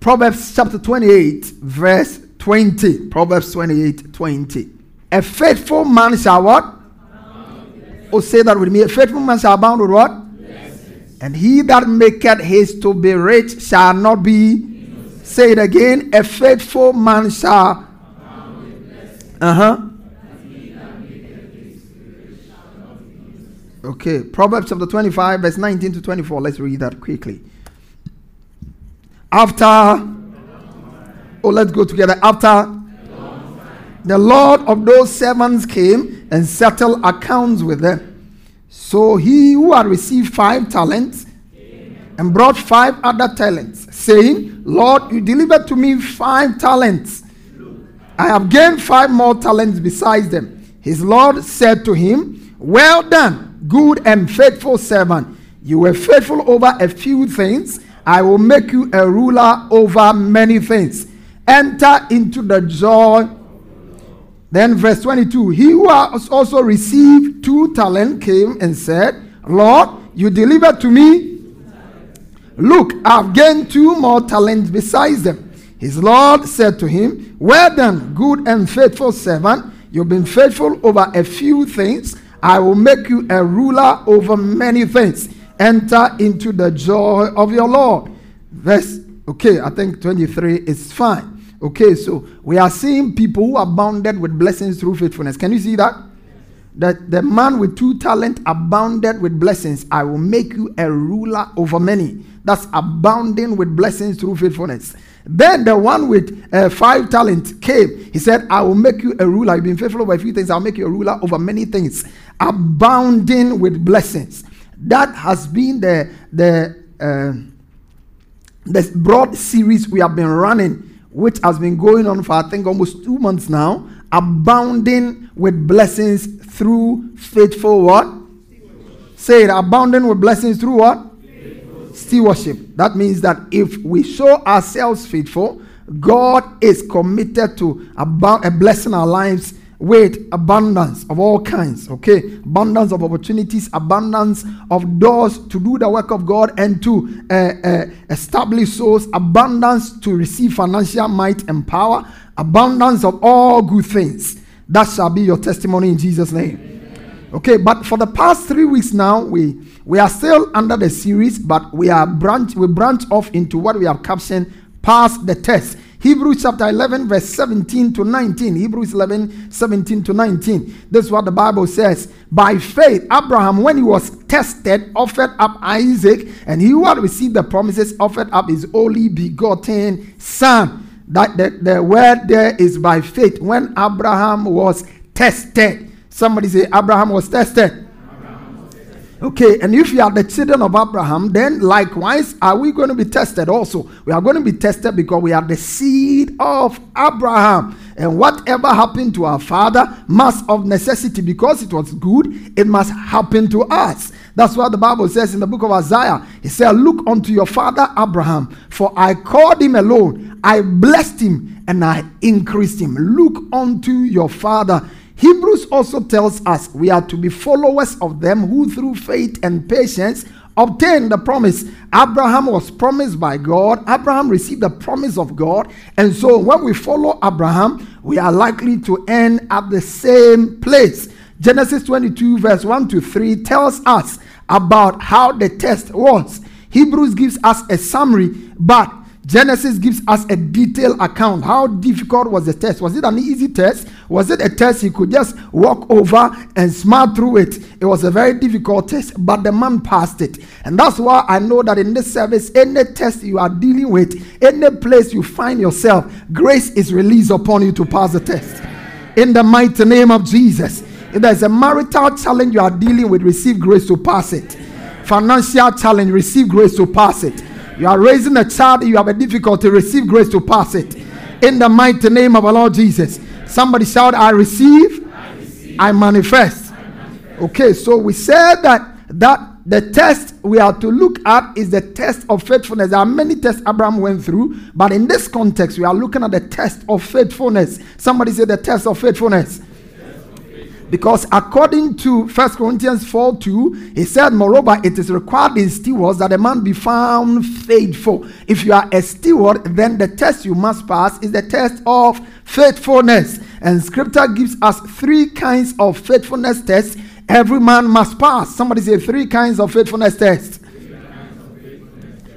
Proverbs chapter 28, verse 20. Proverbs 28, 20. A faithful man shall what? Oh, say that with me. A faithful man shall abound with what? Blessings. And he that maketh haste to be rich shall not be. Say it again. A faithful man shall. Uh huh. Okay. Proverbs chapter 25, verse 19 to 24. Let's read that quickly. After, oh, let's go together. After the Lord of those servants came and settled accounts with them. So he who had received five talents and brought five other talents, saying, Lord, you delivered to me five talents. I have gained five more talents besides them. His Lord said to him, Well done, good and faithful servant. You were faithful over a few things. I will make you a ruler over many things. Enter into the joy. Then, verse 22 He who has also received two talents came and said, Lord, you delivered to me. Look, I've gained two more talents besides them. His Lord said to him, Well done, good and faithful servant. You've been faithful over a few things. I will make you a ruler over many things enter into the joy of your Lord. Verse, okay, I think 23 is fine. Okay, so we are seeing people who abounded with blessings through faithfulness. Can you see that? That the man with two talent abounded with blessings. I will make you a ruler over many. That's abounding with blessings through faithfulness. Then the one with uh, five talents came. He said, I will make you a ruler. You've been faithful over a few things. I'll make you a ruler over many things. Abounding with blessings that has been the the uh, the broad series we have been running which has been going on for i think almost two months now abounding with blessings through faithful what? Say it abounding with blessings through what? Stewardship. That means that if we show ourselves faithful god is committed to about a blessing our lives with abundance of all kinds, okay? Abundance of opportunities, abundance of doors to do the work of God and to uh, uh, establish souls, abundance to receive financial might and power, abundance of all good things. That shall be your testimony in Jesus' name. Okay, but for the past three weeks now, we we are still under the series, but we are branch we branch off into what we have captioned "Pass the Test." Hebrews chapter 11, verse 17 to 19. Hebrews 11, 17 to 19. This is what the Bible says. By faith, Abraham, when he was tested, offered up Isaac, and he who had received the promises offered up his only begotten son. That the, the word there is by faith. When Abraham was tested. Somebody say, Abraham was tested. Okay, and if you are the children of Abraham, then likewise are we going to be tested also? We are going to be tested because we are the seed of Abraham. And whatever happened to our father must of necessity, because it was good, it must happen to us. That's what the Bible says in the book of Isaiah. He said, Look unto your father Abraham, for I called him alone, I blessed him, and I increased him. Look unto your father Hebrews also tells us we are to be followers of them who through faith and patience obtained the promise. Abraham was promised by God. Abraham received the promise of God. And so when we follow Abraham, we are likely to end at the same place. Genesis 22, verse 1 to 3 tells us about how the test was. Hebrews gives us a summary, but Genesis gives us a detailed account. How difficult was the test? Was it an easy test? Was it a test he could just walk over and smart through it? It was a very difficult test, but the man passed it. And that's why I know that in this service, any test you are dealing with, any place you find yourself, grace is released upon you to pass the test. In the mighty name of Jesus. If there's a marital challenge you are dealing with, receive grace to pass it. Financial challenge, receive grace to pass it you are raising a child, you have a difficulty, receive grace to pass it. In the mighty name of our Lord Jesus. Somebody shout, I receive, I, receive. I, manifest. I manifest. Okay, so we said that that the test we are to look at is the test of faithfulness. There are many tests Abraham went through, but in this context, we are looking at the test of faithfulness. Somebody say the test of faithfulness. Because according to 1 Corinthians 4 2, he said, Moreover, it is required in stewards that a man be found faithful. If you are a steward, then the test you must pass is the test of faithfulness. And scripture gives us three kinds of faithfulness tests every man must pass. Somebody say three kinds of faithfulness tests.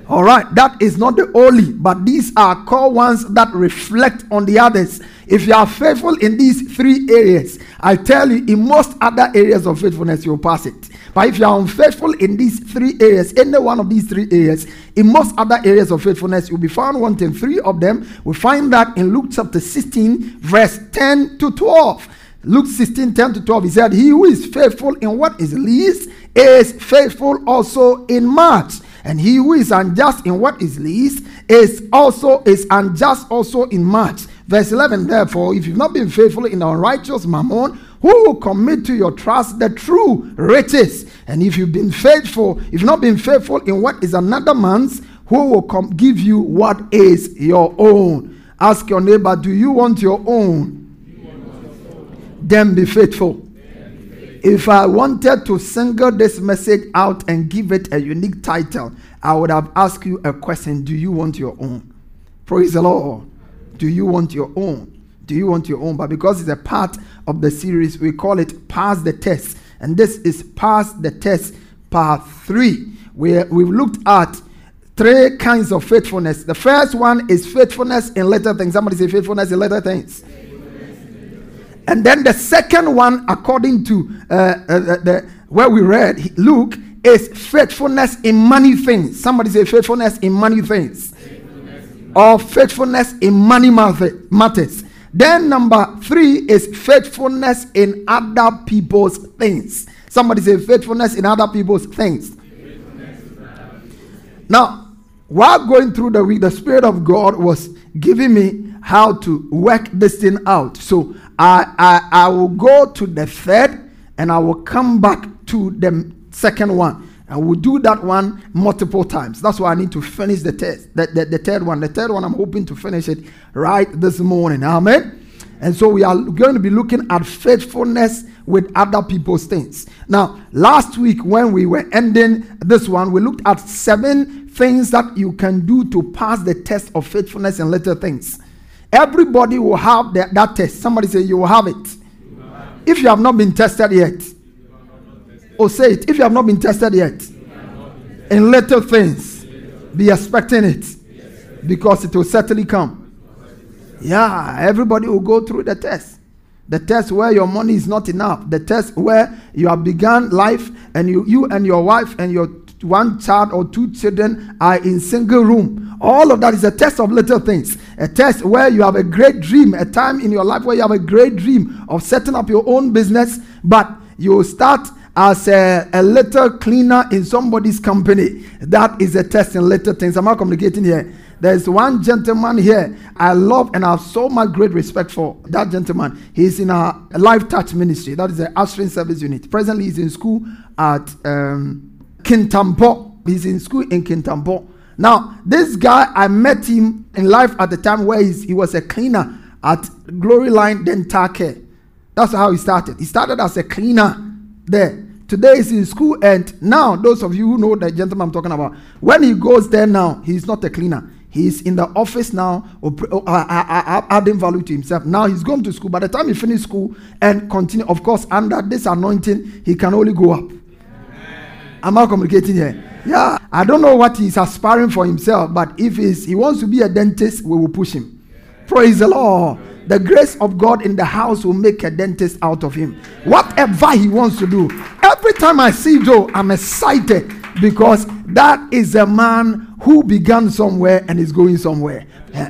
All right, that is not the only, but these are core ones that reflect on the others. If you are faithful in these three areas, I tell you, in most other areas of faithfulness, you'll pass it. But if you are unfaithful in these three areas, in any one of these three areas, in most other areas of faithfulness, you'll be found wanting. Three of them, we find that in Luke chapter 16, verse 10 to 12. Luke 16, 10 to 12, he said, He who is faithful in what is least is faithful also in much. And he who is unjust in what is least is also is unjust also in much. Verse 11, therefore, if you've not been faithful in the unrighteous mammon, who will commit to your trust the true riches? And if you've been faithful, if you've not been faithful in what is another man's, who will come give you what is your own? Ask your neighbor, do you want your own? Then be faithful. If I wanted to single this message out and give it a unique title, I would have asked you a question Do you want your own? Praise the Lord. Do you want your own? Do you want your own? But because it's a part of the series, we call it Pass the Test. And this is Pass the Test Part 3, where we've looked at three kinds of faithfulness. The first one is faithfulness in little things. Somebody say faithfulness in little things. And then the second one, according to uh, uh, the, where we read Luke, is faithfulness in many things. Somebody say faithfulness in many things. Or faithfulness in money matters. Then number three is faithfulness in other people's things. Somebody say faithfulness in other people's things. Now, while going through the week, the Spirit of God was giving me how to work this thing out. So I, I, I will go to the third and I will come back to the second one. And we'll do that one multiple times. That's why I need to finish the test, the, the, the third one. The third one, I'm hoping to finish it right this morning. Amen. And so we are going to be looking at faithfulness with other people's things. Now, last week when we were ending this one, we looked at seven things that you can do to pass the test of faithfulness in little things. Everybody will have the, that test. Somebody say, You will have it. If you have not been tested yet, or say it, if you have not been tested yet, in little things, be expecting it because it will certainly come. Yeah, everybody will go through the test. The test where your money is not enough. The test where you have begun life and you, you and your wife and your one child or two children are in single room. All of that is a test of little things. A test where you have a great dream, a time in your life where you have a great dream of setting up your own business, but you start as a, a little cleaner in somebody's company. That is a test in little things. Am I communicating here? There's one gentleman here I love and I have so much great respect for that gentleman. He's in a life touch ministry. That is the Austrian service unit. Presently, he's in school at um, Kintampo. He's in school in Kintampo. Now, this guy, I met him in life at the time where he was a cleaner at Glory Line Dental Care. That's how he started. He started as a cleaner there. Today is in school, and now those of you who know the gentleman I'm talking about, when he goes there now, he's not a cleaner. He's in the office now, or, or, uh, uh, adding value to himself. Now he's going to school. By the time he finishes school and continue, of course, under this anointing, he can only go up. Am I communicating here? Yeah, I don't know what he's aspiring for himself, but if he wants to be a dentist, we will push him. Praise the Lord. The grace of God in the house will make a dentist out of him. Whatever he wants to do. Every time I see Joe, I'm excited because that is a man who began somewhere and is going somewhere.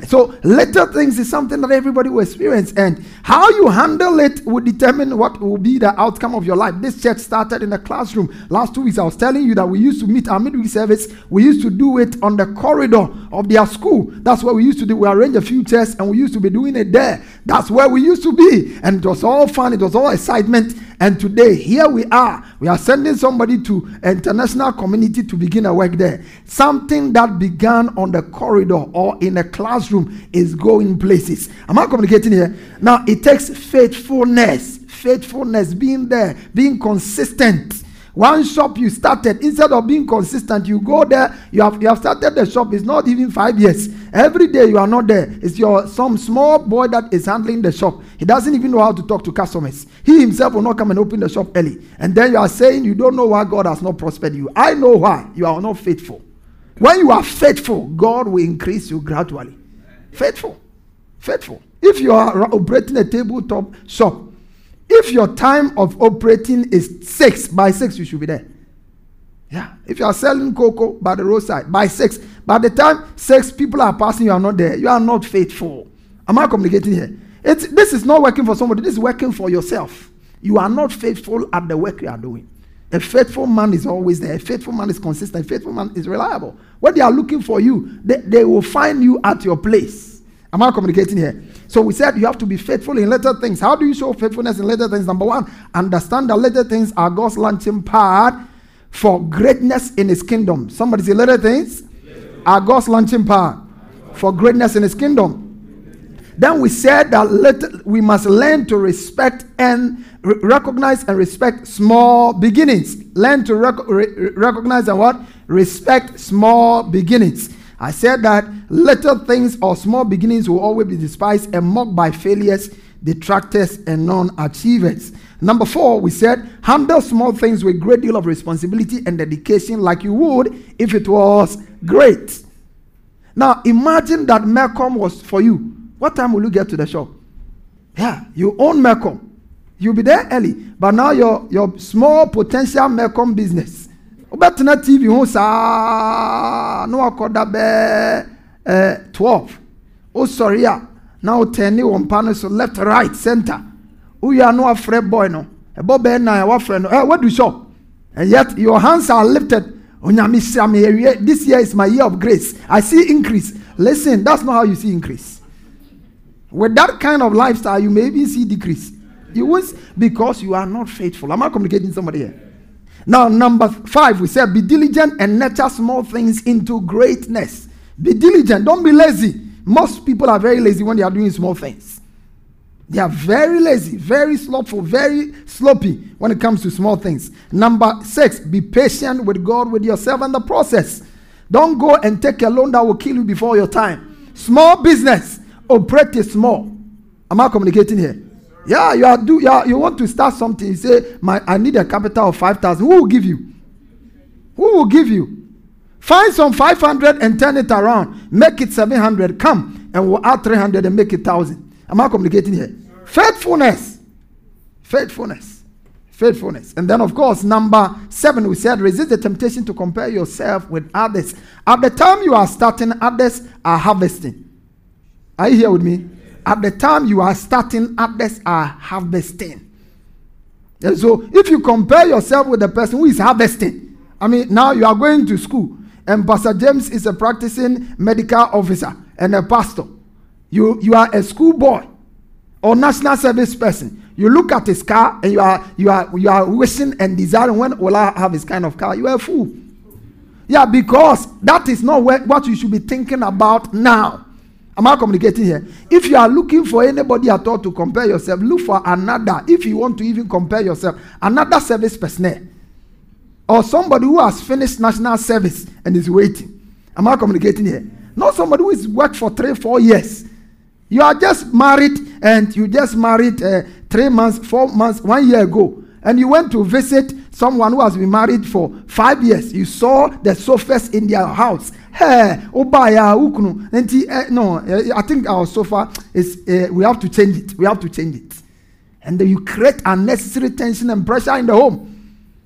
So little things is something that everybody will experience, and how you handle it will determine what will be the outcome of your life. This church started in the classroom. Last two weeks, I was telling you that we used to meet our midweek service. We used to do it on the corridor of their school. That's where we used to do. We arranged a few chairs, and we used to be doing it there. That's where we used to be, and it was all fun. It was all excitement. And today, here we are. We are sending somebody to international community to begin a work there. Something that began on the corridor or in a classroom is going places. Am I communicating here? Now, it takes faithfulness, faithfulness, being there, being consistent one shop you started, instead of being consistent, you go there, you have, you have started the shop, it's not even five years. Every day you are not there. It's your some small boy that is handling the shop. He doesn't even know how to talk to customers. He himself will not come and open the shop early. And then you are saying you don't know why God has not prospered you. I know why. You are not faithful. When you are faithful, God will increase you gradually. Faithful. Faithful. If you are operating a tabletop shop, if your time of operating is six, by six you should be there. Yeah. If you are selling cocoa by the roadside, by six, by the time six people are passing, you are not there. You are not faithful. Am I communicating here? It's, this is not working for somebody. This is working for yourself. You are not faithful at the work you are doing. A faithful man is always there. A faithful man is consistent. A faithful man is reliable. When they are looking for you, they, they will find you at your place. Am I communicating here? So we said you have to be faithful in little things. How do you show faithfulness in little things? Number one, understand that little things are God's launching pad for greatness in His kingdom. Somebody say little things are God's launching pad for greatness in His kingdom. Then we said that little, we must learn to respect and re- recognize and respect small beginnings. Learn to rec- re- recognize and what? Respect small beginnings. I said that little things or small beginnings will always be despised and mocked by failures, detractors, and non achievers. Number four, we said handle small things with great deal of responsibility and dedication, like you would if it was great. Now, imagine that Melcom was for you. What time will you get to the shop? Yeah, you own Melcom. You'll be there early, but now your, your small potential Melcom business wobɛtena tv ho saa eh, na wakɔda bɛɛ ɛɛ twelve. Wosɔre a na wotɛni wɔn mpa no so left right center. Woyɛ a na wafrɛ boy no ɛbɔ bɛɛ nan a wafrɛ no. Ɛ wadu shop and yet your hands are lifted. Onyame hyia me this year is my year of grace. I see increase. Listen that's not how you see increase. With that kind of lifestyle you may even see decrease. You won't because you are not faithful. Am i communicating somebody here now, number five, we said, be diligent and nurture small things into greatness. Be diligent, don't be lazy. Most people are very lazy when they are doing small things. They are very lazy, very slothful, very sloppy when it comes to small things. Number six, be patient with God, with yourself, and the process. Don't go and take a loan that will kill you before your time. Small business, operate small. Am I communicating here? Yeah, you are do you, you want to start something. You say, My I need a capital of five thousand. Who will give you? Who will give you? Find some five hundred and turn it around. Make it seven hundred. Come and we'll add three hundred and make it thousand. Am I communicating here? Faithfulness. Faithfulness. Faithfulness. And then, of course, number seven, we said resist the temptation to compare yourself with others. At the time you are starting, others are harvesting. Are you here with me? At the time you are starting, others are harvesting. And so if you compare yourself with the person who is harvesting, I mean, now you are going to school, and Pastor James is a practicing medical officer and a pastor. You, you are a schoolboy or national service person. You look at his car and you are you are you are wishing and desiring when will I have this kind of car? You are a fool. Yeah, because that is not what you should be thinking about now. Am I communicating here? If you are looking for anybody at all to compare yourself, look for another. If you want to even compare yourself, another service personnel or somebody who has finished national service and is waiting. Am I communicating here? Not somebody who has worked for three, four years. You are just married and you just married uh, three months, four months, one year ago, and you went to visit someone who has been married for five years, you saw the sofas in their house. Hey, ukunu. Uh, no, uh, I think our sofa is. Uh, we have to change it. We have to change it, and then you create unnecessary tension and pressure in the home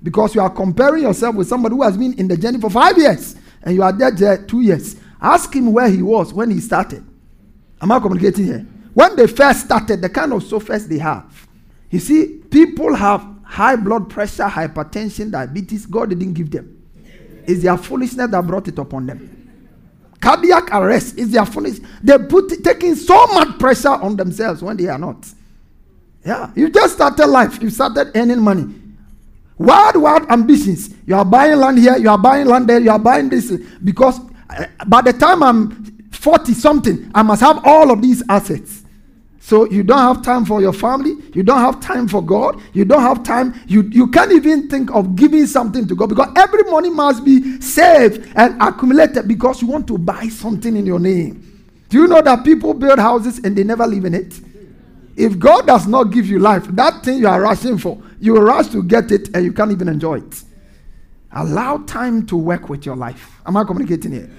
because you are comparing yourself with somebody who has been in the journey for five years and you are there, there two years. Ask him where he was when he started. Am I communicating here? When they first started, the kind of sofas they have. You see, people have high blood pressure, hypertension, diabetes. God didn't give them. It's their foolishness that brought it upon them. Cardiac arrest is their foolish. They put taking so much pressure on themselves when they are not. Yeah, you just started life. You started earning money. Wild, wild ambitions. You are buying land here, you are buying land there, you are buying this. Because uh, by the time I'm 40 something, I must have all of these assets. So you don't have time for your family, you don't have time for God, you don't have time, you, you can't even think of giving something to God because every money must be saved and accumulated because you want to buy something in your name. Do you know that people build houses and they never live in it? If God does not give you life, that thing you are rushing for, you will rush to get it and you can't even enjoy it. Allow time to work with your life. Am I communicating here?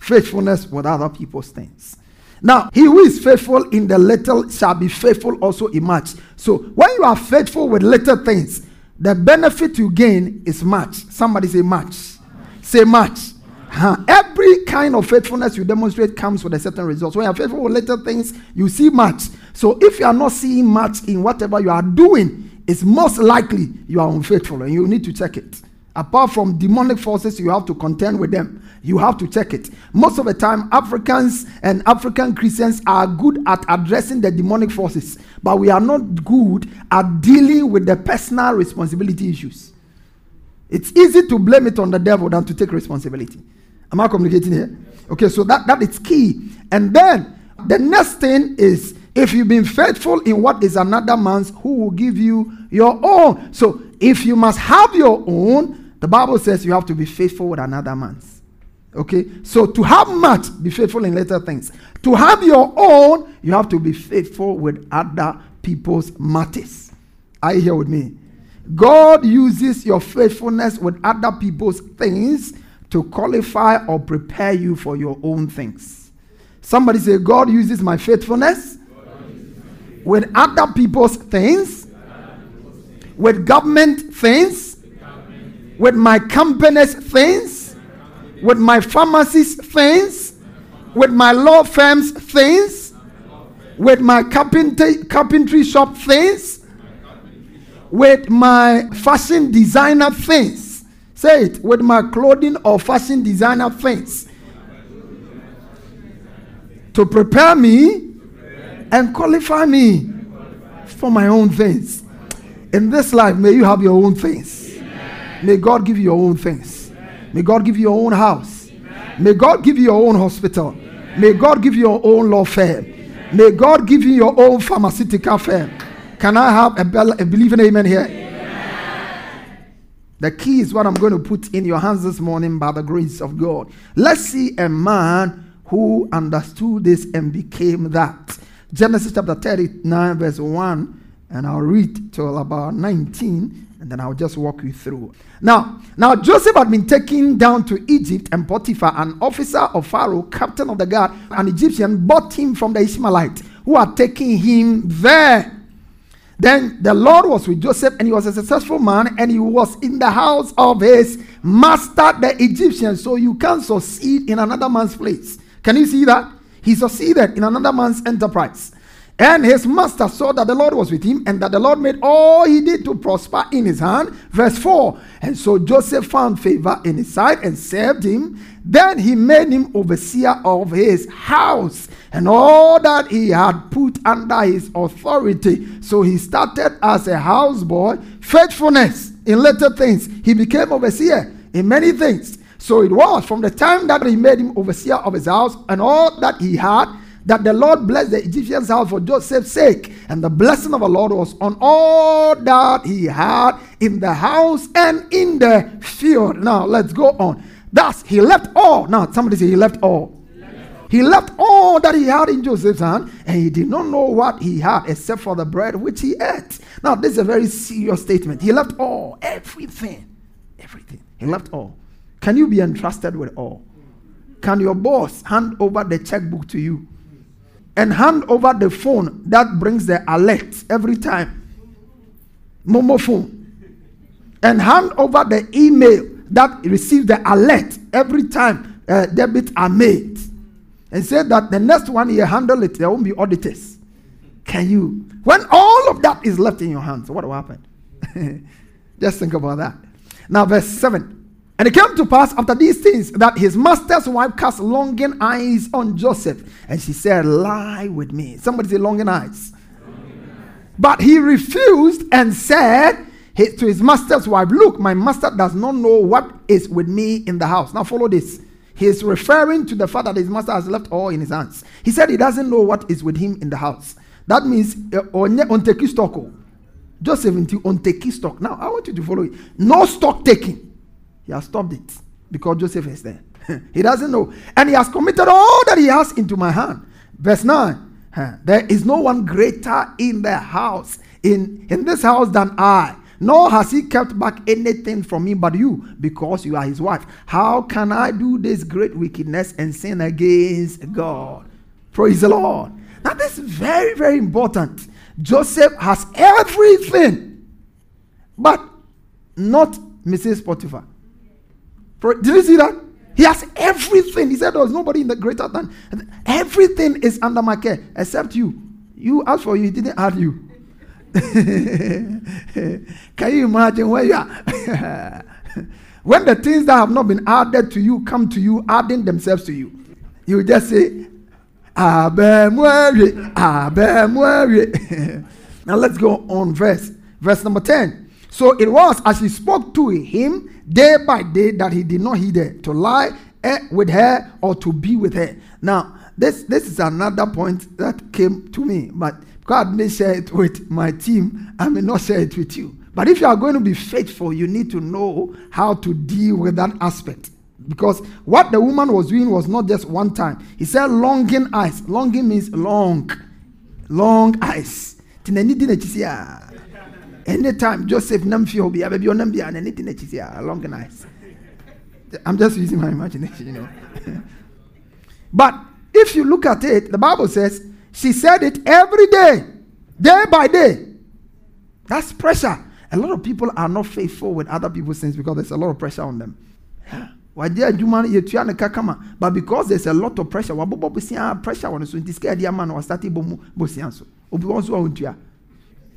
Faithfulness with other people's things. Now, he who is faithful in the little shall be faithful also in much. So, when you are faithful with little things, the benefit you gain is much. Somebody say much. Say much. Uh, every kind of faithfulness you demonstrate comes with a certain result. When you are faithful with little things, you see much. So if you are not seeing much in whatever you are doing, it's most likely you are unfaithful and you need to check it. Apart from demonic forces, you have to contend with them. You have to check it. Most of the time, Africans and African Christians are good at addressing the demonic forces, but we are not good at dealing with the personal responsibility issues. It's easy to blame it on the devil than to take responsibility. Am I communicating here? Okay, so that, that is key. And then the next thing is if you've been faithful in what is another man's, who will give you your own? So if you must have your own, the Bible says you have to be faithful with another man's. Okay, so to have much, be faithful in little things. To have your own, you have to be faithful with other people's matters. Are you here with me? God uses your faithfulness with other people's things to qualify or prepare you for your own things. Somebody say, God uses my faithfulness with other people's things, with government things, with my company's things, with my pharmacy's things, with my law firm's things, with my carpentry, carpentry shop things, with my fashion designer things Say it with my clothing or fashion designer things to prepare me and qualify me for my own things. In this life, may you have your own things. May God give you your own things. May God give you your own house. May God give you your own hospital. May God give you your own law firm. May God give you your own pharmaceutical firm. Can I have a, be- a believing amen here? The key is what I'm going to put in your hands this morning by the grace of God. Let's see a man who understood this and became that. Genesis chapter 39, verse 1, and I'll read till about 19, and then I'll just walk you through. Now, now Joseph had been taken down to Egypt, and Potiphar, an officer of Pharaoh, captain of the guard, an Egyptian, bought him from the Ishmaelite who had taken him there. Then the Lord was with Joseph, and he was a successful man, and he was in the house of his master, the Egyptian. So you can't succeed in another man's place. Can you see that? He succeeded in another man's enterprise. And his master saw that the Lord was with him and that the Lord made all he did to prosper in his hand. Verse 4 And so Joseph found favor in his sight and served him. Then he made him overseer of his house and all that he had put under his authority. So he started as a houseboy, faithfulness in little things. He became overseer in many things. So it was from the time that he made him overseer of his house and all that he had that the Lord blessed the Egyptian's house for Joseph's sake. And the blessing of the Lord was on all that he had in the house and in the field. Now let's go on. Thus he left all. Now somebody say he left all. He left all that he had in Joseph's hand, and he did not know what he had except for the bread which he ate. Now, this is a very serious statement. He left all, everything, everything. He left all. Can you be entrusted with all? Can your boss hand over the checkbook to you and hand over the phone that brings the alert every time? Momo phone. And hand over the email that receives the alert every time uh, debits are made. And say that the next one you handle it, there won't be auditors. Can you? When all of that is left in your hands, what will happen? Just think about that. Now, verse 7. And it came to pass after these things that his master's wife cast longing eyes on Joseph. And she said, Lie with me. Somebody say, Longing eyes. But he refused and said to his master's wife, Look, my master does not know what is with me in the house. Now, follow this. He is referring to the fact that his master has left all in his hands. He said he doesn't know what is with him in the house. That means. Oh. Joseph on stock. Now, I want you to follow it. No stock taking. He has stopped it because Joseph is there. he doesn't know. And he has committed all that he has into my hand. Verse 9. There is no one greater in the house, in, in this house than I. Nor has he kept back anything from me but you, because you are his wife. How can I do this great wickedness and sin against God? Praise the Lord. Now, this is very, very important. Joseph has everything, but not Mrs. Potiphar. Did you see that? He has everything. He said there was nobody in the greater than everything is under my care except you. You asked for you, he didn't add you. Can you imagine where you are? when the things that have not been added to you come to you, adding themselves to you, you just say, Abemwere, Abemwere. now let's go on verse, verse number 10. So it was as he spoke to him day by day that he did not heed her to lie eh, with her or to be with her. Now, this this is another point that came to me, but God may share it with my team. I may not share it with you. But if you are going to be faithful, you need to know how to deal with that aspect. Because what the woman was doing was not just one time. He said longing eyes. Longing means long. Long eyes. Anytime Joseph Namfio be on and anything that is here, long nice. I'm just using my imagination, you know. but if you look at it, the Bible says she said it every day, day by day. That's pressure. A lot of people are not faithful with other people's sins because there's a lot of pressure on them. But because there's a lot of pressure, ah, pressure on us,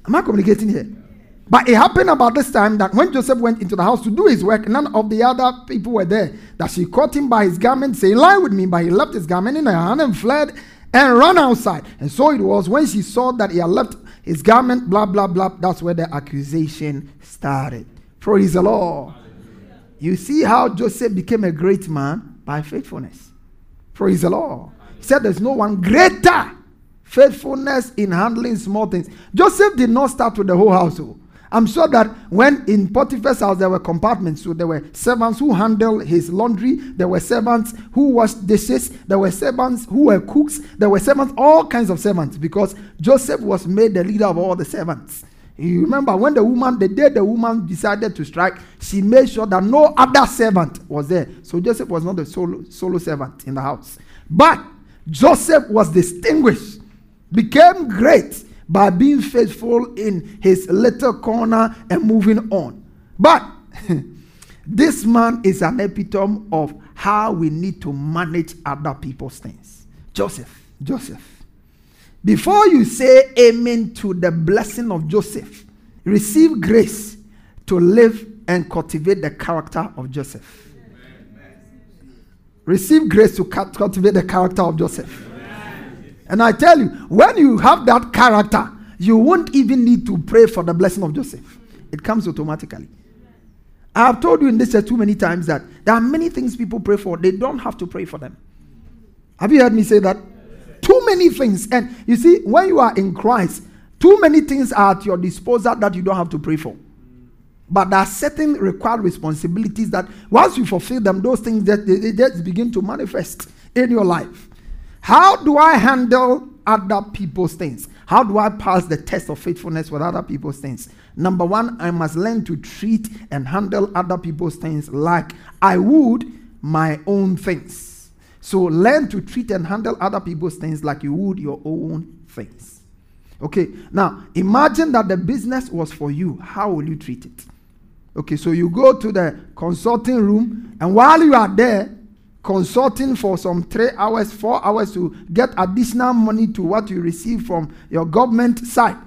Am I communicating here? But it happened about this time that when Joseph went into the house to do his work, none of the other people were there. That she caught him by his garment, saying, Lie with me. But he left his garment in her hand and fled and ran outside. And so it was when she saw that he had left his garment, blah, blah, blah. That's where the accusation started. Praise the Lord. You see how Joseph became a great man by faithfulness. Praise the Lord. He said, There's no one greater faithfulness in handling small things. Joseph did not start with the whole household. I'm sure that when in Potiphar's house there were compartments, so there were servants who handled his laundry, there were servants who washed dishes, there were servants who were cooks, there were servants, all kinds of servants, because Joseph was made the leader of all the servants. You remember when the woman, the day the woman decided to strike, she made sure that no other servant was there. So Joseph was not the solo, solo servant in the house. But Joseph was distinguished, became great by being faithful in his little corner and moving on. But this man is an epitome of how we need to manage other people's things. Joseph, Joseph. Before you say amen to the blessing of Joseph, receive grace to live and cultivate the character of Joseph. Receive grace to cultivate the character of Joseph. And I tell you, when you have that character, you won't even need to pray for the blessing of Joseph. It comes automatically. I have told you in this church too many times that there are many things people pray for, they don't have to pray for them. Have you heard me say that? Too many things. And you see, when you are in Christ, too many things are at your disposal that you don't have to pray for. But there are certain required responsibilities that once you fulfill them, those things that they, they just begin to manifest in your life. How do I handle other people's things? How do I pass the test of faithfulness with other people's things? Number one, I must learn to treat and handle other people's things like I would my own things. So learn to treat and handle other people's things like you would your own things. Okay, now imagine that the business was for you. How will you treat it? Okay, so you go to the consulting room, and while you are there, consulting for some three hours, four hours to get additional money to what you receive from your government side.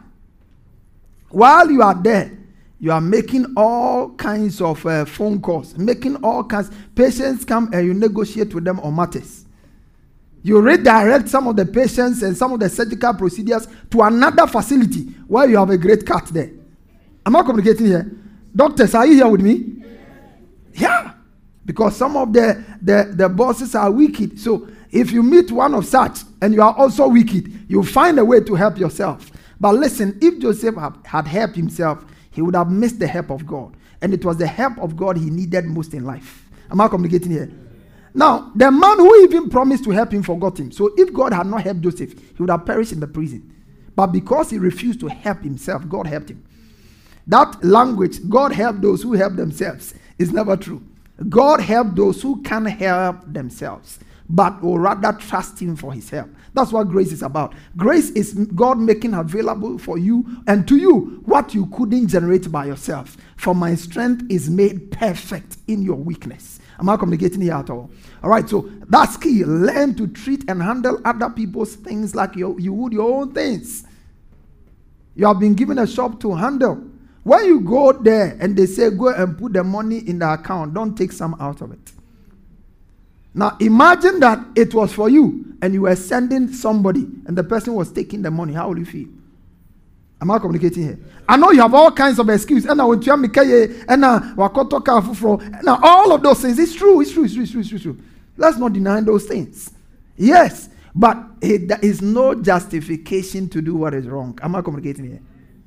While you are there, you are making all kinds of uh, phone calls, making all kinds. Patients come and you negotiate with them on matters. You redirect some of the patients and some of the surgical procedures to another facility where you have a great cut there. Am I communicating here? Doctors, are you here with me? Yeah because some of the, the, the bosses are wicked. So if you meet one of such and you are also wicked, you find a way to help yourself. But listen, if Joseph had helped himself, he would have missed the help of God. And it was the help of God he needed most in life. Am I communicating here? Now, the man who even promised to help him forgot him. So if God had not helped Joseph, he would have perished in the prison. But because he refused to help himself, God helped him. That language, God helped those who help themselves, is never true. God help those who can't help themselves, but will rather trust Him for His help. That's what grace is about. Grace is God making available for you and to you what you couldn't generate by yourself. For my strength is made perfect in your weakness. Am I communicating here at all? All right, so that's key. Learn to treat and handle other people's things like you, you would your own things. You have been given a shop to handle. When you go there and they say, go and put the money in the account, don't take some out of it. Now imagine that it was for you and you were sending somebody and the person was taking the money. How will you feel? Am I communicating here? I know you have all kinds of excuses. And now all of those things. It's true, it's true, it's true, it's true, it's true. Let's not deny those things. Yes, but it, there is no justification to do what is wrong. Am I communicating here?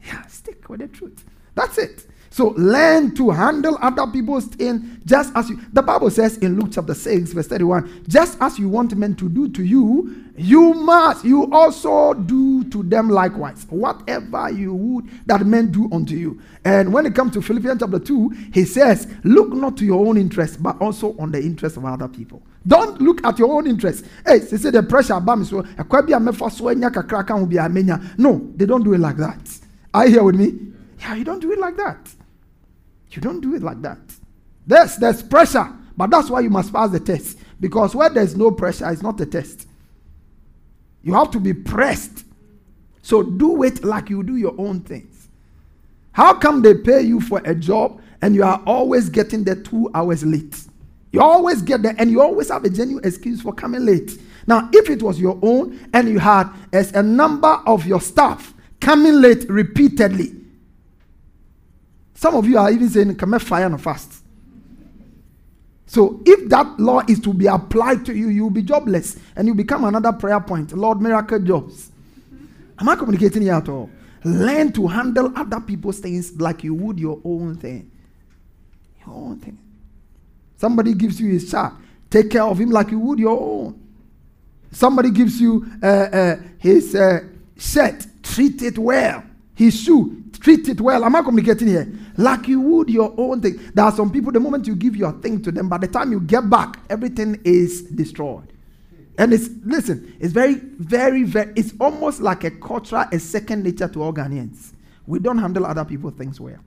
Yeah, stick with the truth. That's it. So learn to handle other people's things just as you. The Bible says in Luke chapter 6, verse 31, just as you want men to do to you, you must, you also do to them likewise. Whatever you would that men do unto you. And when it comes to Philippians chapter 2, he says, Look not to your own interest, but also on the interest of other people. Don't look at your own interest. Hey, they say the pressure me so no, they don't do it like that. Are you here with me? Yeah, you don't do it like that. You don't do it like that. There's, there's pressure, but that's why you must pass the test. Because where there's no pressure, it's not a test. You have to be pressed. So do it like you do your own things. How come they pay you for a job and you are always getting there two hours late? You always get there and you always have a genuine excuse for coming late. Now, if it was your own and you had as a number of your staff coming late repeatedly, some of you are even saying, Come fire and fast. So if that law is to be applied to you, you'll be jobless and you become another prayer point. Lord, miracle jobs. Am I communicating here at all? Learn to handle other people's things like you would your own thing. Your own thing. Somebody gives you his child. Take care of him like you would your own. Somebody gives you uh, uh, his uh, shirt. Treat it well. His shoe treat it well. Am I communicating here? Like you would your own thing. There are some people, the moment you give your thing to them, by the time you get back, everything is destroyed. And it's, listen, it's very, very, very, it's almost like a culture, a second nature to all Ghanaians. We don't handle other people's things well.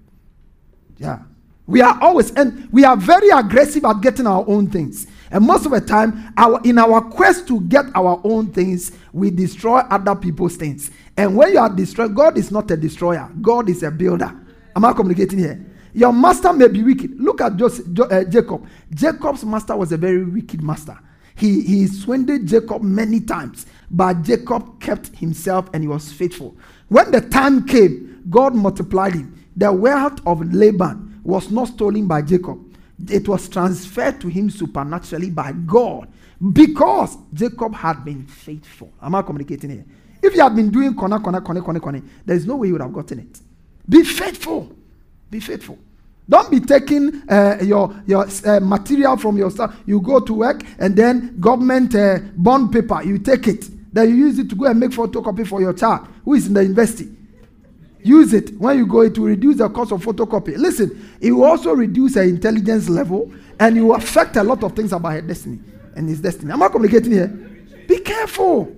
Yeah. We are always, and we are very aggressive at getting our own things. And most of the time, our, in our quest to get our own things, we destroy other people's things. And when you are destroyed, God is not a destroyer, God is a builder. Am I communicating here? Your master may be wicked. Look at Joseph, uh, Jacob. Jacob's master was a very wicked master. He, he swindled Jacob many times, but Jacob kept himself and he was faithful. When the time came, God multiplied him. The wealth of Laban was not stolen by Jacob, it was transferred to him supernaturally by God because Jacob had been faithful. Am I communicating here? If you had been doing kona, kona, kona, kona, kona, there is no way you would have gotten it. Be faithful. Be faithful. Don't be taking uh, your, your uh, material from your stuff. You go to work and then government uh, bond paper, you take it. Then you use it to go and make photocopy for your child who is in the university. Use it when you go, it will reduce the cost of photocopy. Listen, it will also reduce her intelligence level and it will affect a lot of things about her destiny and his destiny. Am I communicating here? Be careful.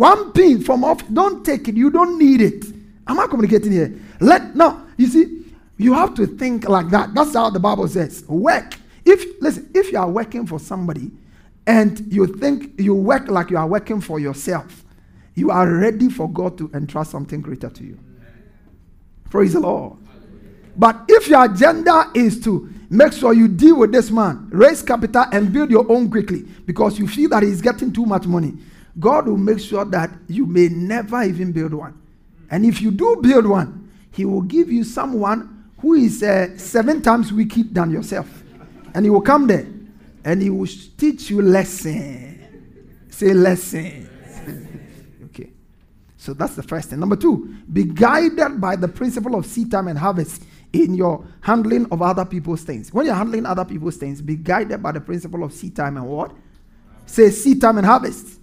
One pin from off, don't take it. You don't need it. Am I communicating here? Let now, you see, you have to think like that. That's how the Bible says. Work. If listen, if you are working for somebody and you think you work like you are working for yourself, you are ready for God to entrust something greater to you. Praise the Lord. But if your agenda is to make sure you deal with this man, raise capital, and build your own quickly because you feel that he's getting too much money, God will make sure that you may never even build one. And if you do build one, he will give you someone who is uh, seven times wicked than yourself. And he will come there and he will teach you lesson. Say lesson. okay. So that's the first thing. Number two, be guided by the principle of seed time and harvest in your handling of other people's things. When you're handling other people's things, be guided by the principle of seed time and what? Say seed time and harvest.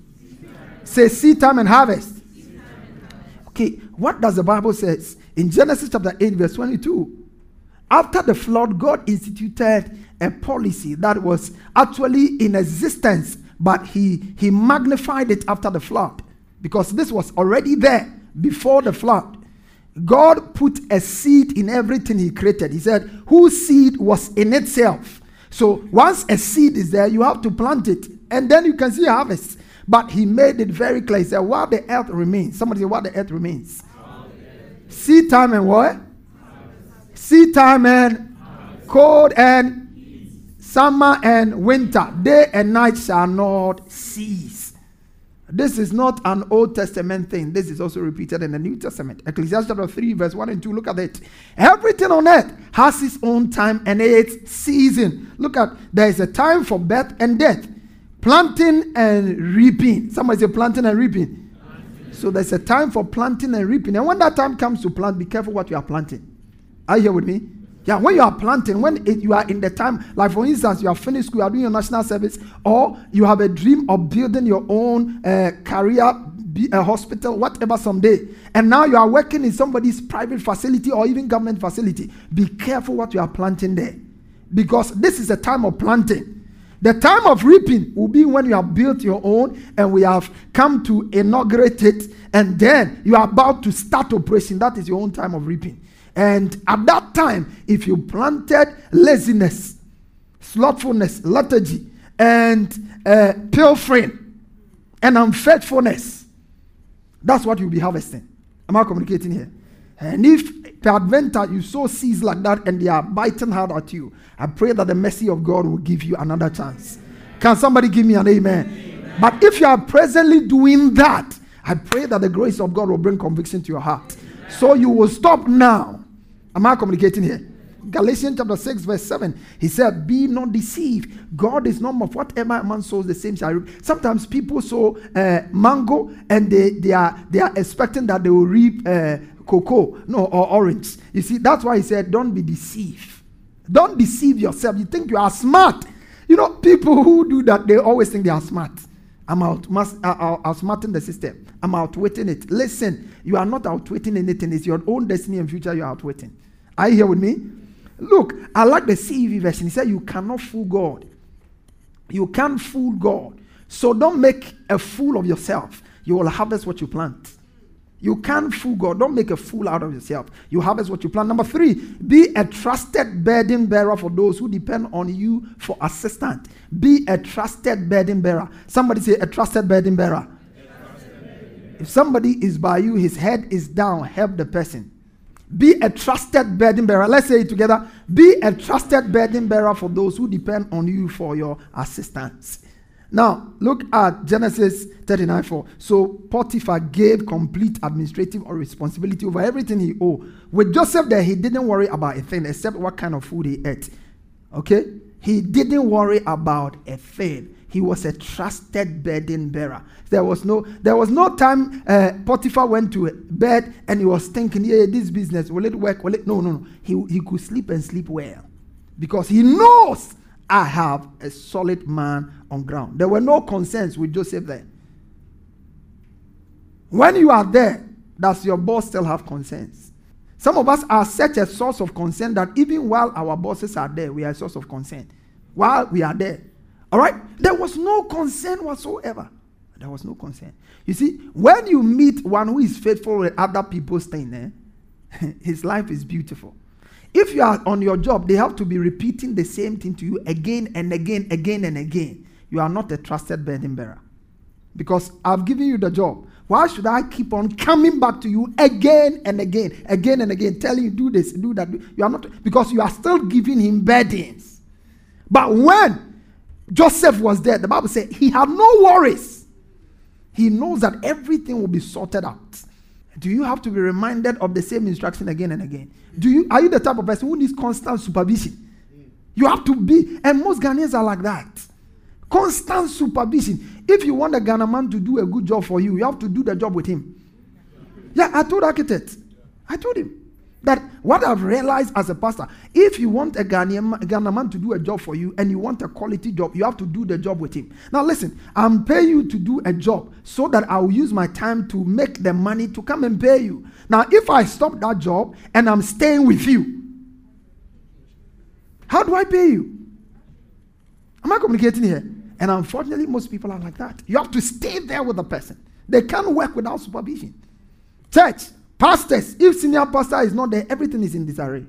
Say seed time and harvest. Okay, what does the Bible says in Genesis chapter 8 verse 22? After the flood, God instituted a policy that was actually in existence, but he, he magnified it after the flood because this was already there before the flood. God put a seed in everything He created. He said, whose seed was in itself. So once a seed is there, you have to plant it, and then you can see harvest. But He made it very clear. He said, while the earth remains, somebody say, while the earth remains. Seed time and what? seed time and cold and summer and winter. Day and night shall not cease. This is not an Old Testament thing. This is also repeated in the New Testament. Ecclesiastes chapter 3, verse 1 and 2. Look at it. Everything on earth has its own time and its season. Look at there is a time for birth and death, planting and reaping. Somebody say planting and reaping. So there's a time for planting and reaping. And when that time comes to plant, be careful what you are planting. Are you here with me? Yeah, when you are planting, when it, you are in the time, like for instance, you are finished school, you are doing your national service, or you have a dream of building your own uh, career, be a hospital, whatever someday, and now you are working in somebody's private facility or even government facility. Be careful what you are planting there, because this is a time of planting. The time of reaping will be when you have built your own and we have come to inaugurate it, and then you are about to start operation. That is your own time of reaping. And at that time, if you planted laziness, slothfulness, lethargy, and uh, pilfering, and unfaithfulness, that's what you'll be harvesting. Am I communicating here? And if peradventure you sow seeds like that and they are biting hard at you, I pray that the mercy of God will give you another chance. Can somebody give me an amen? amen? But if you are presently doing that, I pray that the grace of God will bring conviction to your heart. Amen. So you will stop now Am I communicating here? Galatians chapter 6, verse 7. He said, Be not deceived. God is not of whatever man sows, the same shall reap. Sometimes people sow uh, mango and they, they, are, they are expecting that they will reap uh, cocoa, no, or orange. You see, that's why he said, Don't be deceived. Don't deceive yourself. You think you are smart. You know, people who do that, they always think they are smart. I'm out, mas- uh, uh, outsmarting the system. I'm outwitting it. Listen, you are not outwitting anything. It's your own destiny and future you're outwitting. Are you here with me? Look, I like the CEV version. He said, You cannot fool God. You can't fool God. So don't make a fool of yourself. You will harvest what you plant. You can't fool God. Don't make a fool out of yourself. You harvest what you plant. Number three, be a trusted burden bearer for those who depend on you for assistance. Be a trusted burden bearer. Somebody say, a trusted burden bearer. Trusted burden bearer. If somebody is by you, his head is down, help the person. Be a trusted burden bearer. Let's say it together. Be a trusted burden bearer for those who depend on you for your assistance. Now, look at Genesis 39 4. So Potiphar gave complete administrative or responsibility over everything he owed. With Joseph there, he didn't worry about a thing except what kind of food he ate. Okay? He didn't worry about a thing. he was a trusted burden bearer. There was no, there was no time uh, Potiphar went to bed and he was thinking, yeah, this business, will it work? Will it? No, no, no. He, he could sleep and sleep well because he knows I have a solid man on ground. There were no concerns with Joseph there. When you are there, does your boss still have concerns? Some of us are such a source of concern that even while our bosses are there, we are a source of concern. While we are there. All right? There was no concern whatsoever. There was no concern. You see, when you meet one who is faithful with other people's thing, eh, his life is beautiful. If you are on your job, they have to be repeating the same thing to you again and again, again and again. You are not a trusted burden bearer. Because I've given you the job. Why should I keep on coming back to you again and again, again and again, telling you do this, do that? You are not because you are still giving him burdens. But when Joseph was there, the Bible said he had no worries. He knows that everything will be sorted out. Do you have to be reminded of the same instruction again and again? Do you are you the type of person who needs constant supervision? You have to be, and most Ghanaians are like that. Constant supervision. If you want a Ghana man to do a good job for you, you have to do the job with him. Yeah, I told architect. I told him that what I've realized as a pastor, if you want a Ghanaian, Ghana man to do a job for you and you want a quality job, you have to do the job with him. Now listen, I'm paying you to do a job so that I will use my time to make the money to come and pay you. Now, if I stop that job and I'm staying with you, how do I pay you? Am I communicating here? And unfortunately, most people are like that. You have to stay there with the person. They can't work without supervision. Church, pastors, if senior pastor is not there, everything is in disarray.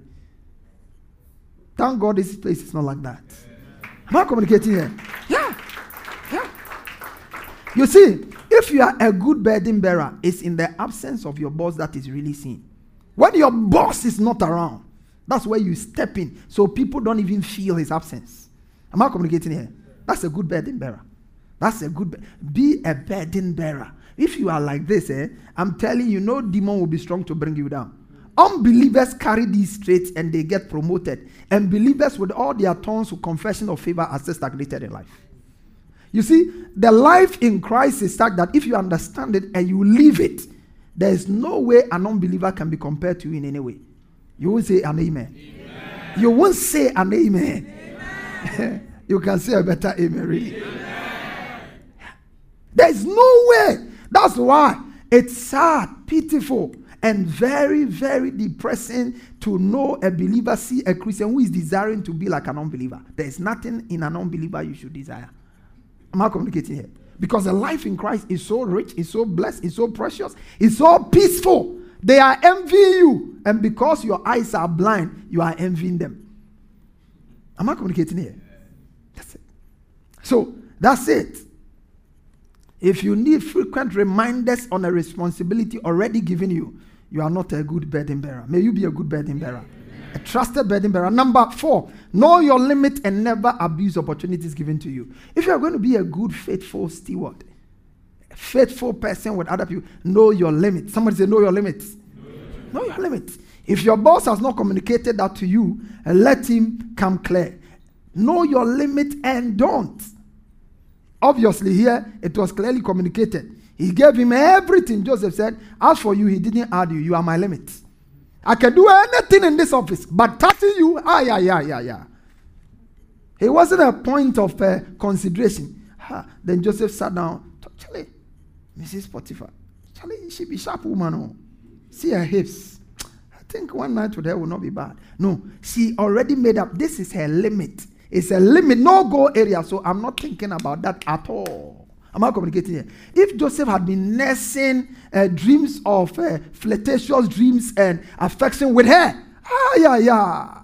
Thank God this place is not like that. Am I communicating here? Yeah. Yeah. You see, if you are a good burden bearer, it's in the absence of your boss that is really seen. When your boss is not around, that's where you step in so people don't even feel his absence. Am I communicating here? That's a good burden bearer. That's a good. Be a burden bearer. If you are like this, eh, I'm telling you, no demon will be strong to bring you down. Unbelievers carry these traits and they get promoted. And believers with all their tongues of confession of favor are still stagnated in life. You see, the life in Christ is such that if you understand it and you live it, there is no way an unbeliever can be compared to you in any way. You won't say an amen. amen. You won't say an amen. amen. you can say a better amen, really. There's no way. That's why it's sad, pitiful, and very, very depressing to know a believer see a Christian who is desiring to be like an unbeliever. There's nothing in an unbeliever you should desire. Am I communicating here? Because the life in Christ is so rich, is so blessed, is so precious, is so peaceful. They are envying you. And because your eyes are blind, you are envying them. Am I communicating here? That's it. So that's it. If you need frequent reminders on a responsibility already given you, you are not a good burden bearer. May you be a good burden bearer. A trusted burden bearer. Number four, know your limit and never abuse opportunities given to you. If you are going to be a good, faithful steward, a faithful person with other people, know your limit. Somebody say, know your limits. Know your limits. If your boss has not communicated that to you, let him come clear. Know your limit and don't. Obviously, here it was clearly communicated. He gave him everything. Joseph said, As for you, he didn't add you. You are my limit. I can do anything in this office, but touching you, ah, yeah, yeah, yeah, yeah. It wasn't a point of uh, consideration. Then Joseph sat down. Charlie, Mrs. Potiphar, Charlie, she be sharp woman. Oh. See her hips. I think one night with her will not be bad. No, she already made up. This is her limit. It's a limit, no go area. So I'm not thinking about that at all. I'm I communicating here? If Joseph had been nursing uh, dreams of uh, flirtatious dreams and affection with her, ah, yeah, yeah.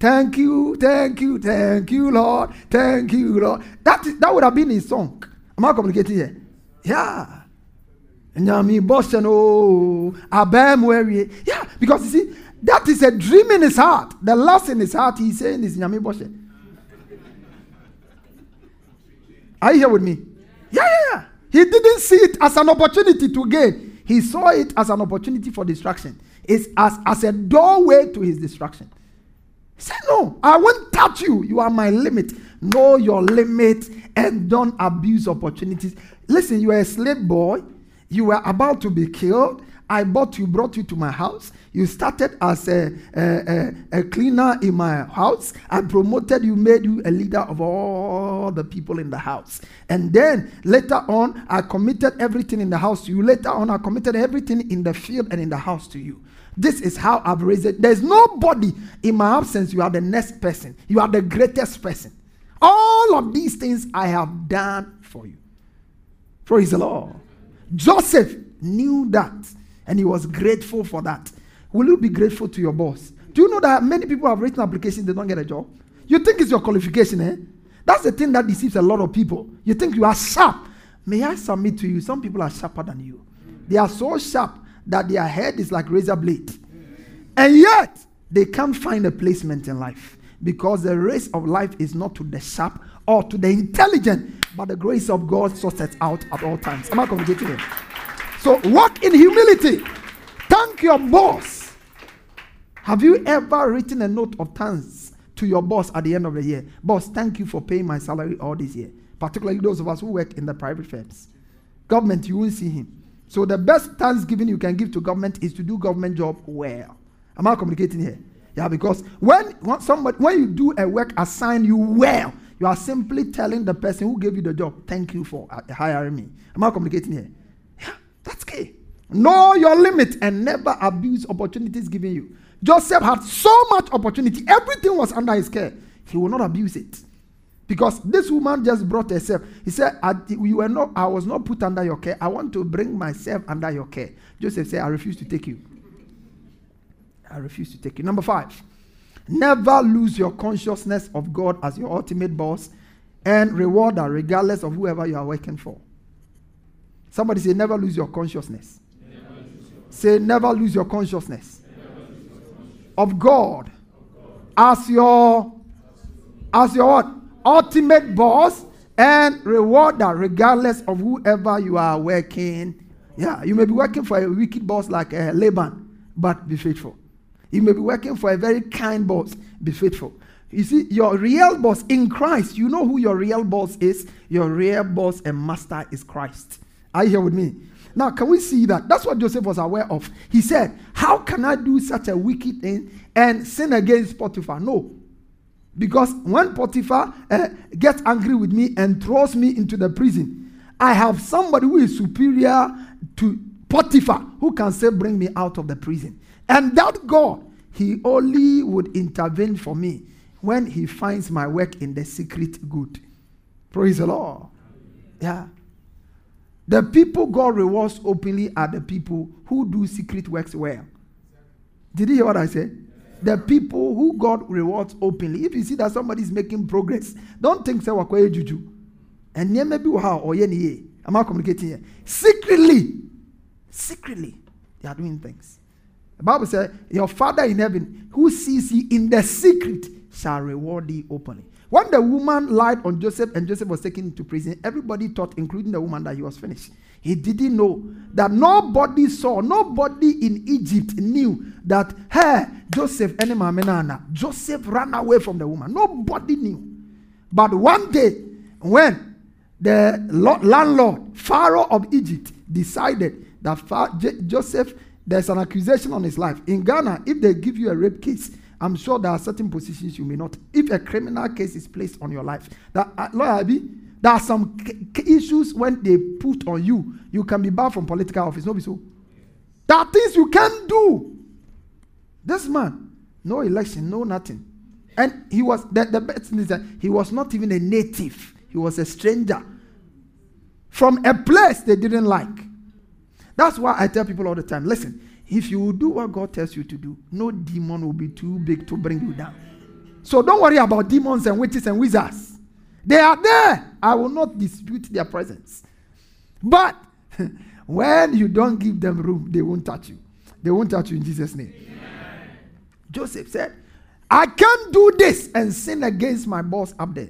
Thank you, thank you, thank you, Lord, thank you, Lord. That, that would have been his song. I'm I communicating here? Yeah. Nyami oh, Abem, where Yeah, because you see, that is a dream in his heart. The last in his heart he's saying is Nyami Boshe. Are you here with me? Yeah, yeah, yeah. He didn't see it as an opportunity to gain. He saw it as an opportunity for destruction. It's as, as a doorway to his destruction. Say, No, I won't touch you. You are my limit. Know your limit and don't abuse opportunities. Listen, you are a slave boy. You were about to be killed. I bought you, brought you to my house. You started as a, a, a, a, cleaner in my house. I promoted you, made you a leader of all the people in the house. And then later on, I committed everything in the house to you. Later on, I committed everything in the field and in the house to you. This is how I've raised it. There's nobody in my absence. You are the next person. You are the greatest person. All of these things I have done for you. Praise the Lord. Joseph knew that and he was grateful for that. Will you be grateful to your boss? Do you know that many people have written applications, they don't get a job? You think it's your qualification, eh? That's the thing that deceives a lot of people. You think you are sharp. May I submit to you? Some people are sharper than you. They are so sharp that their head is like razor blade. And yet, they can't find a placement in life because the race of life is not to the sharp or to the intelligent, but the grace of God sorts it out at all times. Am I communicating? So walk in humility. Thank your boss. Have you ever written a note of thanks to your boss at the end of the year? Boss, thank you for paying my salary all this year. Particularly those of us who work in the private firms. Government, you won't see him. So the best thanksgiving you can give to government is to do government job well. Am I communicating here? Yeah, because when, when somebody when you do a work assigned you well, you are simply telling the person who gave you the job, thank you for uh, hiring me. Am I communicating here? That's key. Know your limit and never abuse opportunities given you. Joseph had so much opportunity, everything was under his care. He will not abuse it. Because this woman just brought herself. He said, I, you were not, I was not put under your care. I want to bring myself under your care. Joseph said, I refuse to take you. I refuse to take you. Number five, never lose your consciousness of God as your ultimate boss and rewarder, regardless of whoever you are working for. Somebody say, never lose your consciousness. Never lose your say, never lose your consciousness, lose your consciousness. Of, God. of God as your as your what? ultimate boss and rewarder, regardless of whoever you are working. Yeah, you may be working for a wicked boss like uh, Laban, but be faithful. You may be working for a very kind boss, be faithful. You see, your real boss in Christ, you know who your real boss is? Your real boss and master is Christ. Are you here with me? Now, can we see that? That's what Joseph was aware of. He said, How can I do such a wicked thing and sin against Potiphar? No. Because when Potiphar uh, gets angry with me and throws me into the prison, I have somebody who is superior to Potiphar who can say, Bring me out of the prison. And that God, he only would intervene for me when he finds my work in the secret good. Praise the Lord. Yeah. The people God rewards openly are the people who do secret works well. Did you hear what I said? The people who God rewards openly. If you see that somebody is making progress, don't think say wakwaye juju. And maybe how or ye Am I communicating here? Secretly, secretly, they are doing things. The Bible says, Your Father in heaven, who sees you in the secret, shall reward thee openly. When the woman lied on Joseph and Joseph was taken into prison, everybody thought, including the woman, that he was finished. He didn't know that nobody saw, nobody in Egypt knew that, hey, Joseph, Joseph ran away from the woman. Nobody knew. But one day, when the landlord, Pharaoh of Egypt, decided that Joseph, there's an accusation on his life. In Ghana, if they give you a rape case, I'm sure there are certain positions you may not. If a criminal case is placed on your life, that uh, lawyer Abi, there are some issues when they put on you, you can be barred from political office. No, be so. There are things you can't do. This man, no election, no nothing, and he was the, the best thing is that he was not even a native. He was a stranger from a place they didn't like. That's why I tell people all the time. Listen, if you do what God tells you to do, no demon will be too big to bring you down. So don't worry about demons and witches and wizards. They are there. I will not dispute their presence. But when you don't give them room, they won't touch you. They won't touch you in Jesus' name. Amen. Joseph said, I can't do this and sin against my boss up there.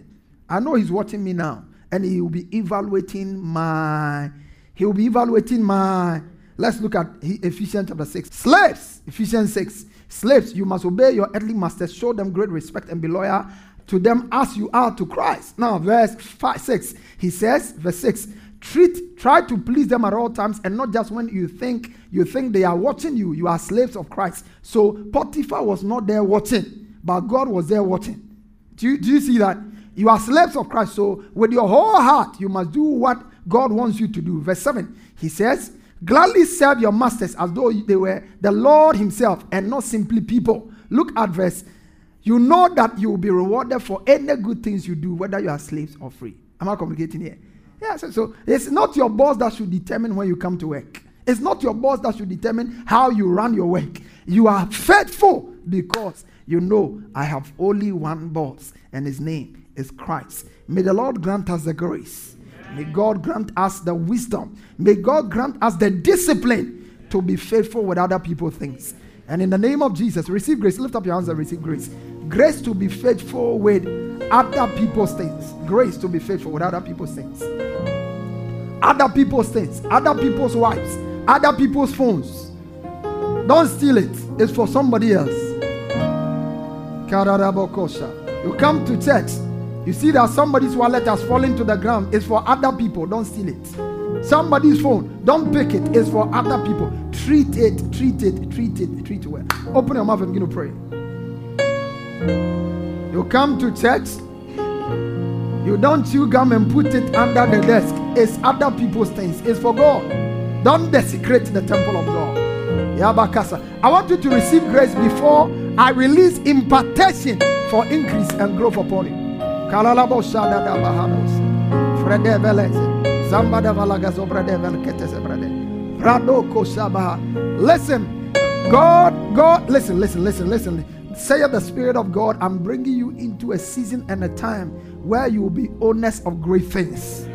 I know he's watching me now, and he will be evaluating my, he will be evaluating my Let's look at Ephesians chapter 6. Slaves, Ephesians 6. Slaves, you must obey your earthly masters, show them great respect, and be loyal to them as you are to Christ. Now, verse five, 6, he says, verse 6, treat, try to please them at all times, and not just when you think you think they are watching you. You are slaves of Christ. So Potiphar was not there watching, but God was there watching. Do you, do you see that? You are slaves of Christ. So with your whole heart, you must do what God wants you to do. Verse 7, he says, Gladly serve your masters as though they were the Lord Himself and not simply people. Look at verse. You know that you will be rewarded for any good things you do, whether you are slaves or free. Am I communicating here? Yeah, so, so it's not your boss that should determine when you come to work. It's not your boss that should determine how you run your work. You are faithful because you know I have only one boss, and his name is Christ. May the Lord grant us the grace. May God grant us the wisdom. May God grant us the discipline to be faithful with other people's things. And in the name of Jesus, receive grace. Lift up your hands and receive grace. Grace to be faithful with other people's things. Grace to be faithful with other people's things. Other people's things. Other people's wives. Other people's phones. Don't steal it. It's for somebody else. You come to church you see that somebody's wallet has fallen to the ground. It's for other people. Don't steal it. Somebody's phone. Don't pick it. It's for other people. Treat it, treat it, treat it, treat it well. Open your mouth and begin to pray. You come to church. You don't chew gum and put it under the desk. It's other people's things. It's for God. Don't desecrate the temple of God. Yabakasa. I want you to receive grace before I release impartation for increase and growth upon you. Kalalabo shada da bahanos. Frede velez. Zamba de valagazo brede velketes brede. Rado kosaba. Listen, God, God, listen, listen, listen, listen. Say of the Spirit of God, I'm bringing you into a season and a time where you will be owners of great things.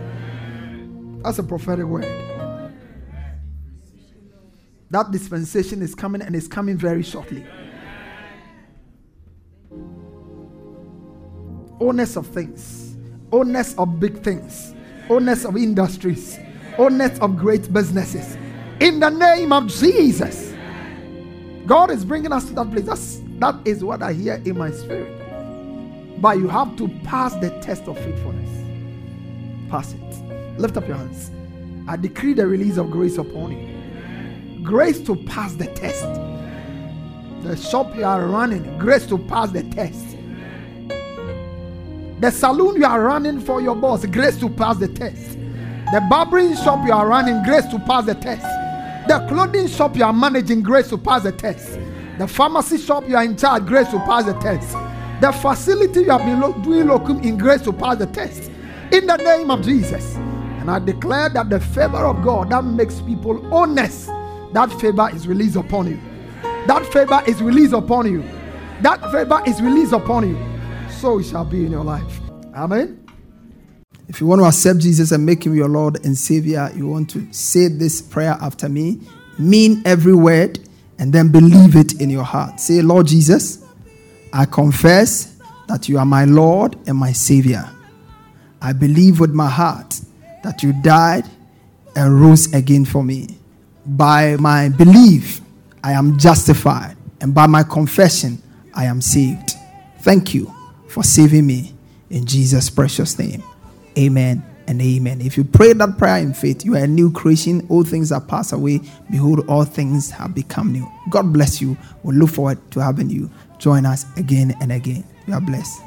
That's a prophetic word. That dispensation is coming and is coming very shortly. Owners of things, owners of big things, owners of industries, owners of great businesses. In the name of Jesus. God is bringing us to that place. That's, that is what I hear in my spirit. But you have to pass the test of faithfulness. Pass it. Lift up your hands. I decree the release of grace upon you. Grace to pass the test. The shop you are running, grace to pass the test the saloon you are running for your boss, grace to pass the test. The barbering shop you are running, grace to pass the test. The clothing shop you are managing, grace to pass the test. The pharmacy shop you are in charge, grace to pass the test. The facility you have been lo- doing locum in grace to pass the test. In the name of Jesus. And I declare that the favor of God that makes people honest, that favor is released upon you. That favor is released upon you. That favor is released upon you so it shall be in your life. Amen. If you want to accept Jesus and make him your Lord and Savior, you want to say this prayer after me, mean every word, and then believe it in your heart. Say, Lord Jesus, I confess that you are my Lord and my Savior. I believe with my heart that you died and rose again for me. By my belief, I am justified, and by my confession, I am saved. Thank you for saving me. In Jesus' precious name. Amen and amen. If you pray that prayer in faith, you are a new creation. All things are passed away. Behold, all things have become new. God bless you. We look forward to having you join us again and again. You are blessed.